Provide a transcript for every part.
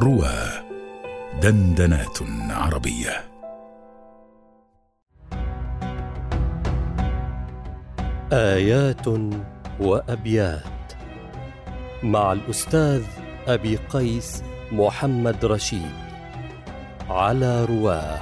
روى دندنات عربية. آيات وأبيات مع الأستاذ أبي قيس محمد رشيد على رواه.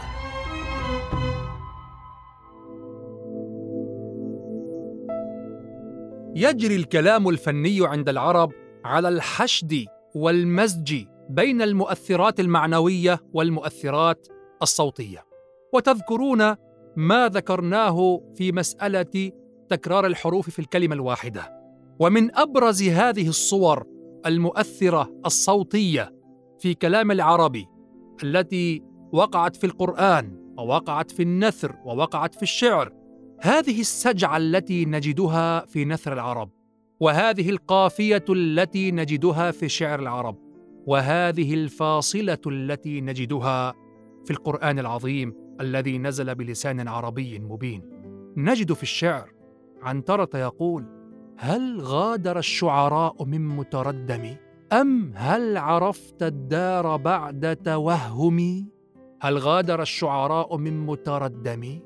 يجري الكلام الفني عند العرب على الحشد والمزج. بين المؤثرات المعنوية والمؤثرات الصوتية. وتذكرون ما ذكرناه في مسألة تكرار الحروف في الكلمة الواحدة. ومن أبرز هذه الصور المؤثرة الصوتية في كلام العربي التي وقعت في القرآن ووقعت في النثر ووقعت في الشعر هذه السجعة التي نجدها في نثر العرب وهذه القافية التي نجدها في شعر العرب. وهذه الفاصلة التي نجدها في القرآن العظيم الذي نزل بلسان عربي مبين. نجد في الشعر عنترة يقول هل غادر الشعراء من متردم؟ أم هل عرفت الدار بعد توهم؟ هل غادر الشعراء من متردم؟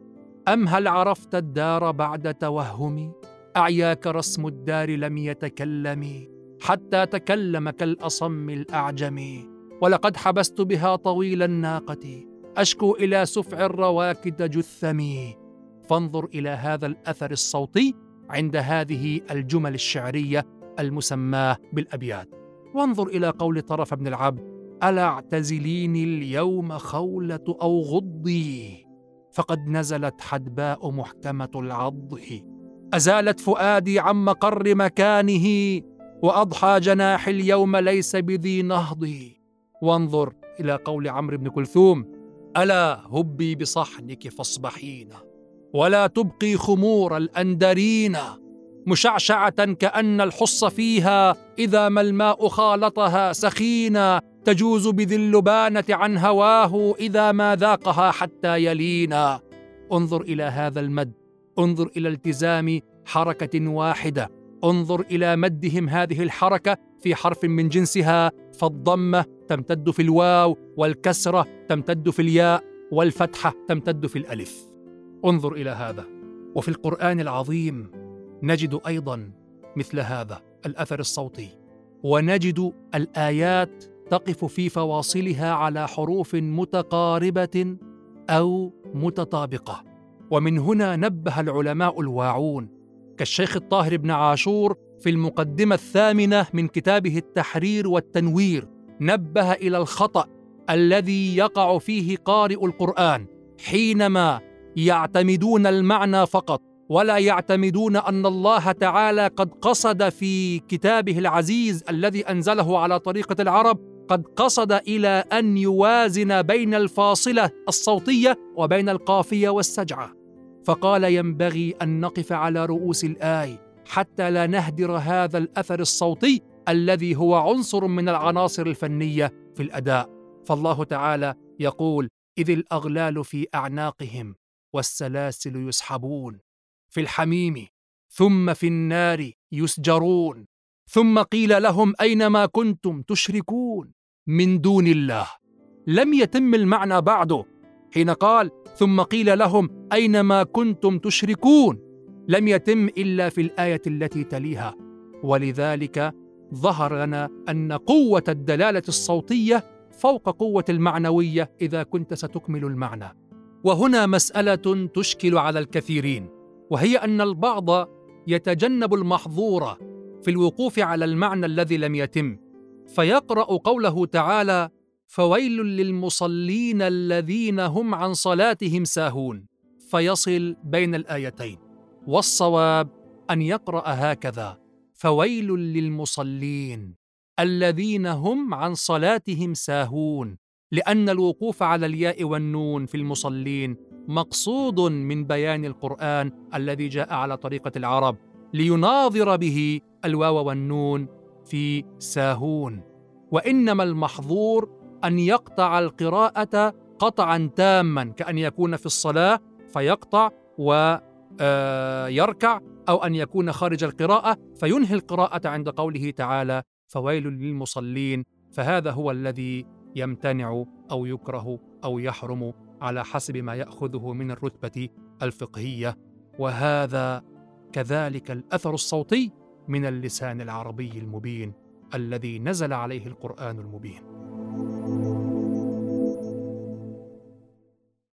أم هل عرفت الدار بعد توهم؟ أعياك رسم الدار لم يتكلم؟ حتى تكلم كالأصم الأعجم. ولقد حبست بها طويل الناقة. أشكو إلى سفع الرواكد جثمي فانظر إلى هذا الأثر الصوتي عند هذه الجمل الشعرية المسماة بالأبيات. وانظر إلى قول طرف بن العبد ألا اعتزليني اليوم خولة أو غضي فقد نزلت حدباء محكمة العض أزالت فؤادي عن مقر مكانه. وأضحى جناح اليوم ليس بذي نهض. وانظر إلى قول عمرو بن كلثوم ألا هبي بصحنك فاصبحين ولا تبقي خمور الأندرين. مشعشعة كأن الحص فيها إذا ما الماء خالطها سخينا. تجوز بذي اللبانة عن هواه إذا ما ذاقها حتى يلينا. انظر إلى هذا المد. انظر إلى التزام حركة واحدة. انظر إلى مدهم هذه الحركة في حرف من جنسها فالضمة تمتد في الواو والكسرة تمتد في الياء والفتحة تمتد في الألف. انظر إلى هذا. وفي القرآن العظيم نجد أيضا مثل هذا الأثر الصوتي. ونجد الآيات تقف في فواصلها على حروف متقاربة أو متطابقة. ومن هنا نبه العلماء الواعون كالشيخ الطاهر بن عاشور في المقدمة الثامنة من كتابه التحرير والتنوير نبه إلى الخطأ الذي يقع فيه قارئ القرآن حينما يعتمدون المعنى فقط ولا يعتمدون أن الله تعالى قد قصد في كتابه العزيز الذي أنزله على طريقة العرب قد قصد إلى أن يوازن بين الفاصلة الصوتية وبين القافية والسجعة. فقال ينبغي أن نقف على رؤوس الآي حتى لا نهدر هذا الأثر الصوتي الذي هو عنصر من العناصر الفنية في الأداء. فالله تعالى يقول إذ الأغلال في أعناقهم والسلاسل يسحبون في الحميم ثم في النار يسجرون ثم قيل لهم أين ما كنتم تشركون من دون الله؟ لم يتم المعنى بعده حين قال ثم قيل لهم اين ما كنتم تشركون؟ لم يتم إلا في الآية التي تليها. ولذلك ظهر لنا أن قوة الدلالة الصوتية فوق قوة المعنوية إذا كنت ستكمل المعنى. وهنا مسألة تشكل على الكثيرين وهي أن البعض يتجنب المحظور في الوقوف على المعنى الذي لم يتم. فيقرأ قوله تعالى فويل للمصلين الذين هم عن صلاتهم ساهون. فيصل بين الآيتين. والصواب أن يقرأ هكذا فويل للمصلين الذين هم عن صلاتهم ساهون. لأن الوقوف على الياء والنون في المصلين مقصود من بيان القرآن الذي جاء على طريقة العرب ليناظر به الواو والنون في ساهون. وإنما المحظور أن يقطع القراءة قطعا تاما كأن يكون في الصلاة فيقطع ويركع أو أن يكون خارج القراءة فينهي القراءة عند قوله تعالى فويل للمصلين. فهذا هو الذي يمتنع أو يكره أو يحرم على حسب ما يأخذه من الرتبة الفقهية. وهذا كذلك الأثر الصوتي من اللسان العربي المبين الذي نزل عليه القرآن المبين. Thank you.